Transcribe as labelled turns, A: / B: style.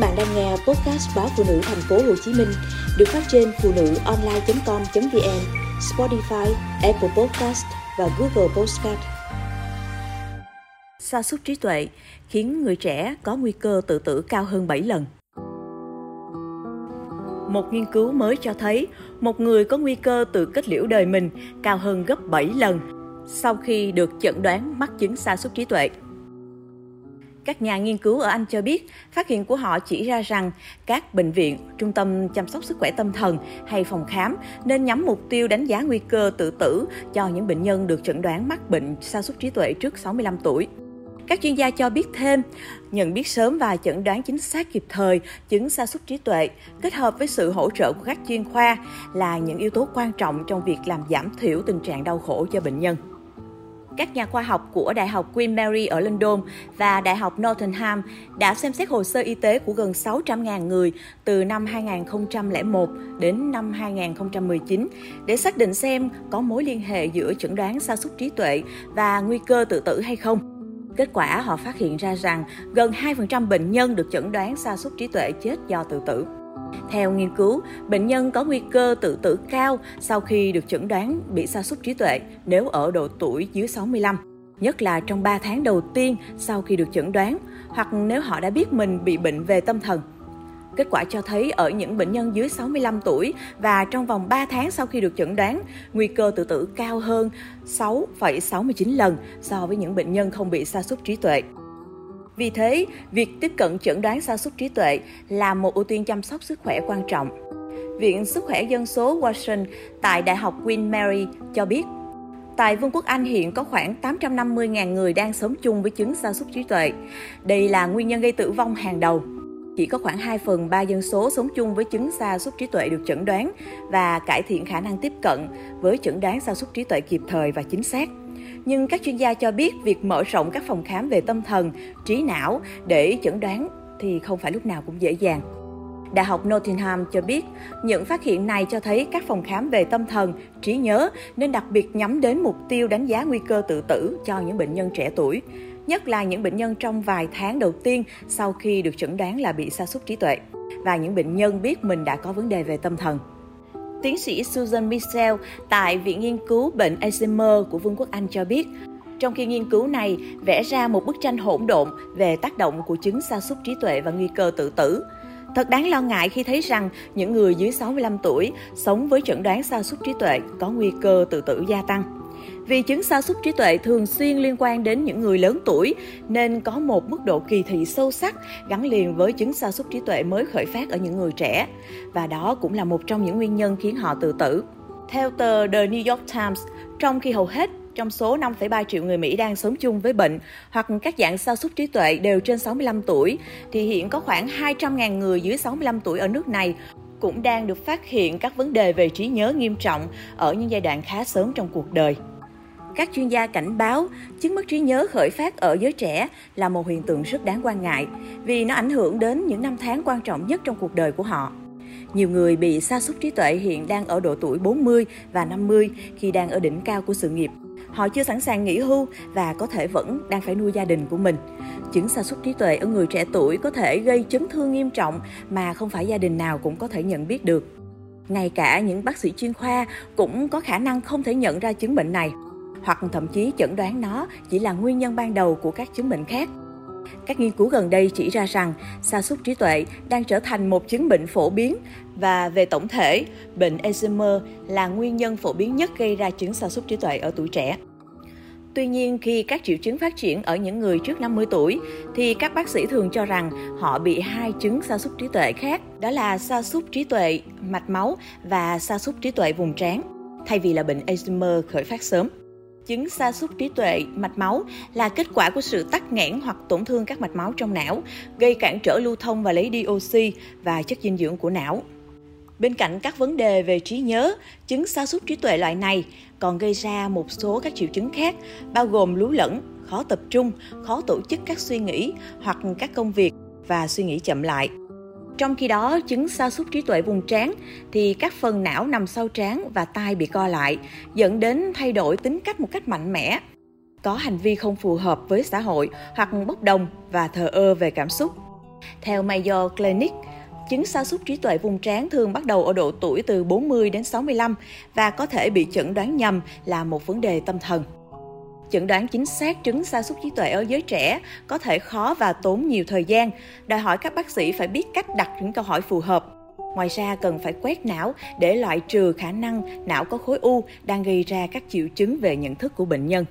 A: bạn đang nghe podcast báo phụ nữ thành phố Hồ Chí Minh được phát trên phụ nữ online.com.vn, Spotify, Apple Podcast và Google Podcast. Sa sút trí tuệ khiến người trẻ có nguy cơ tự tử cao hơn 7 lần. Một nghiên cứu mới cho thấy một người có nguy cơ tự kết liễu đời mình cao hơn gấp 7 lần sau khi được chẩn đoán mắc chứng sa sút trí tuệ. Các nhà nghiên cứu ở Anh cho biết, phát hiện của họ chỉ ra rằng các bệnh viện, trung tâm chăm sóc sức khỏe tâm thần hay phòng khám nên nhắm mục tiêu đánh giá nguy cơ tự tử cho những bệnh nhân được chẩn đoán mắc bệnh sa sút trí tuệ trước 65 tuổi. Các chuyên gia cho biết thêm, nhận biết sớm và chẩn đoán chính xác kịp thời chứng sa sút trí tuệ kết hợp với sự hỗ trợ của các chuyên khoa là những yếu tố quan trọng trong việc làm giảm thiểu tình trạng đau khổ cho bệnh nhân các nhà khoa học của Đại học Queen Mary ở London và Đại học Nottingham đã xem xét hồ sơ y tế của gần 600.000 người từ năm 2001 đến năm 2019 để xác định xem có mối liên hệ giữa chẩn đoán sa sút trí tuệ và nguy cơ tự tử hay không. Kết quả, họ phát hiện ra rằng gần 2% bệnh nhân được chẩn đoán sa sút trí tuệ chết do tự tử. Theo nghiên cứu, bệnh nhân có nguy cơ tự tử cao sau khi được chẩn đoán bị sa sút trí tuệ nếu ở độ tuổi dưới 65, nhất là trong 3 tháng đầu tiên sau khi được chẩn đoán hoặc nếu họ đã biết mình bị bệnh về tâm thần. Kết quả cho thấy ở những bệnh nhân dưới 65 tuổi và trong vòng 3 tháng sau khi được chẩn đoán, nguy cơ tự tử cao hơn 6,69 lần so với những bệnh nhân không bị sa sút trí tuệ. Vì thế, việc tiếp cận chẩn đoán sa sút trí tuệ là một ưu tiên chăm sóc sức khỏe quan trọng. Viện Sức khỏe Dân số Washington tại Đại học Queen Mary cho biết, tại Vương quốc Anh hiện có khoảng 850.000 người đang sống chung với chứng sa sút trí tuệ. Đây là nguyên nhân gây tử vong hàng đầu. Chỉ có khoảng 2 phần 3 dân số sống chung với chứng sa sút trí tuệ được chẩn đoán và cải thiện khả năng tiếp cận với chẩn đoán sa sút trí tuệ kịp thời và chính xác nhưng các chuyên gia cho biết việc mở rộng các phòng khám về tâm thần, trí não để chẩn đoán thì không phải lúc nào cũng dễ dàng. Đại học Nottingham cho biết, những phát hiện này cho thấy các phòng khám về tâm thần, trí nhớ nên đặc biệt nhắm đến mục tiêu đánh giá nguy cơ tự tử cho những bệnh nhân trẻ tuổi, nhất là những bệnh nhân trong vài tháng đầu tiên sau khi được chẩn đoán là bị sa sút trí tuệ và những bệnh nhân biết mình đã có vấn đề về tâm thần. Tiến sĩ Susan Michel tại Viện Nghiên cứu Bệnh Alzheimer của Vương quốc Anh cho biết, trong khi nghiên cứu này vẽ ra một bức tranh hỗn độn về tác động của chứng sa sút trí tuệ và nguy cơ tự tử. Thật đáng lo ngại khi thấy rằng những người dưới 65 tuổi sống với chẩn đoán sa sút trí tuệ có nguy cơ tự tử gia tăng. Vì chứng sa sút trí tuệ thường xuyên liên quan đến những người lớn tuổi nên có một mức độ kỳ thị sâu sắc gắn liền với chứng sa sút trí tuệ mới khởi phát ở những người trẻ và đó cũng là một trong những nguyên nhân khiến họ tự tử. Theo tờ The New York Times, trong khi hầu hết trong số 5,3 triệu người Mỹ đang sống chung với bệnh hoặc các dạng sa sút trí tuệ đều trên 65 tuổi, thì hiện có khoảng 200.000 người dưới 65 tuổi ở nước này cũng đang được phát hiện các vấn đề về trí nhớ nghiêm trọng ở những giai đoạn khá sớm trong cuộc đời. Các chuyên gia cảnh báo, chứng mất trí nhớ khởi phát ở giới trẻ là một hiện tượng rất đáng quan ngại vì nó ảnh hưởng đến những năm tháng quan trọng nhất trong cuộc đời của họ. Nhiều người bị sa sút trí tuệ hiện đang ở độ tuổi 40 và 50 khi đang ở đỉnh cao của sự nghiệp. Họ chưa sẵn sàng nghỉ hưu và có thể vẫn đang phải nuôi gia đình của mình. Chứng sa sút trí tuệ ở người trẻ tuổi có thể gây chấn thương nghiêm trọng mà không phải gia đình nào cũng có thể nhận biết được. Ngay cả những bác sĩ chuyên khoa cũng có khả năng không thể nhận ra chứng bệnh này, hoặc thậm chí chẩn đoán nó chỉ là nguyên nhân ban đầu của các chứng bệnh khác. Các nghiên cứu gần đây chỉ ra rằng sa sút trí tuệ đang trở thành một chứng bệnh phổ biến và về tổng thể, bệnh Alzheimer là nguyên nhân phổ biến nhất gây ra chứng sa sút trí tuệ ở tuổi trẻ. Tuy nhiên, khi các triệu chứng phát triển ở những người trước 50 tuổi, thì các bác sĩ thường cho rằng họ bị hai chứng sa sút trí tuệ khác, đó là sa sút trí tuệ mạch máu và sa sút trí tuệ vùng trán, thay vì là bệnh Alzheimer khởi phát sớm. Chứng sa sút trí tuệ mạch máu là kết quả của sự tắc nghẽn hoặc tổn thương các mạch máu trong não, gây cản trở lưu thông và lấy đi oxy và chất dinh dưỡng của não. Bên cạnh các vấn đề về trí nhớ, chứng sa sút trí tuệ loại này còn gây ra một số các triệu chứng khác, bao gồm lú lẫn, khó tập trung, khó tổ chức các suy nghĩ hoặc các công việc và suy nghĩ chậm lại. Trong khi đó, chứng sa sút trí tuệ vùng trán thì các phần não nằm sau trán và tai bị co lại, dẫn đến thay đổi tính cách một cách mạnh mẽ. Có hành vi không phù hợp với xã hội hoặc bốc đồng và thờ ơ về cảm xúc. Theo Mayo Clinic, chứng sa sút trí tuệ vùng trán thường bắt đầu ở độ tuổi từ 40 đến 65 và có thể bị chẩn đoán nhầm là một vấn đề tâm thần. Chẩn đoán chính xác chứng sa sút trí tuệ ở giới trẻ có thể khó và tốn nhiều thời gian, đòi hỏi các bác sĩ phải biết cách đặt những câu hỏi phù hợp. Ngoài ra cần phải quét não để loại trừ khả năng não có khối u đang gây ra các triệu chứng về nhận thức của bệnh nhân.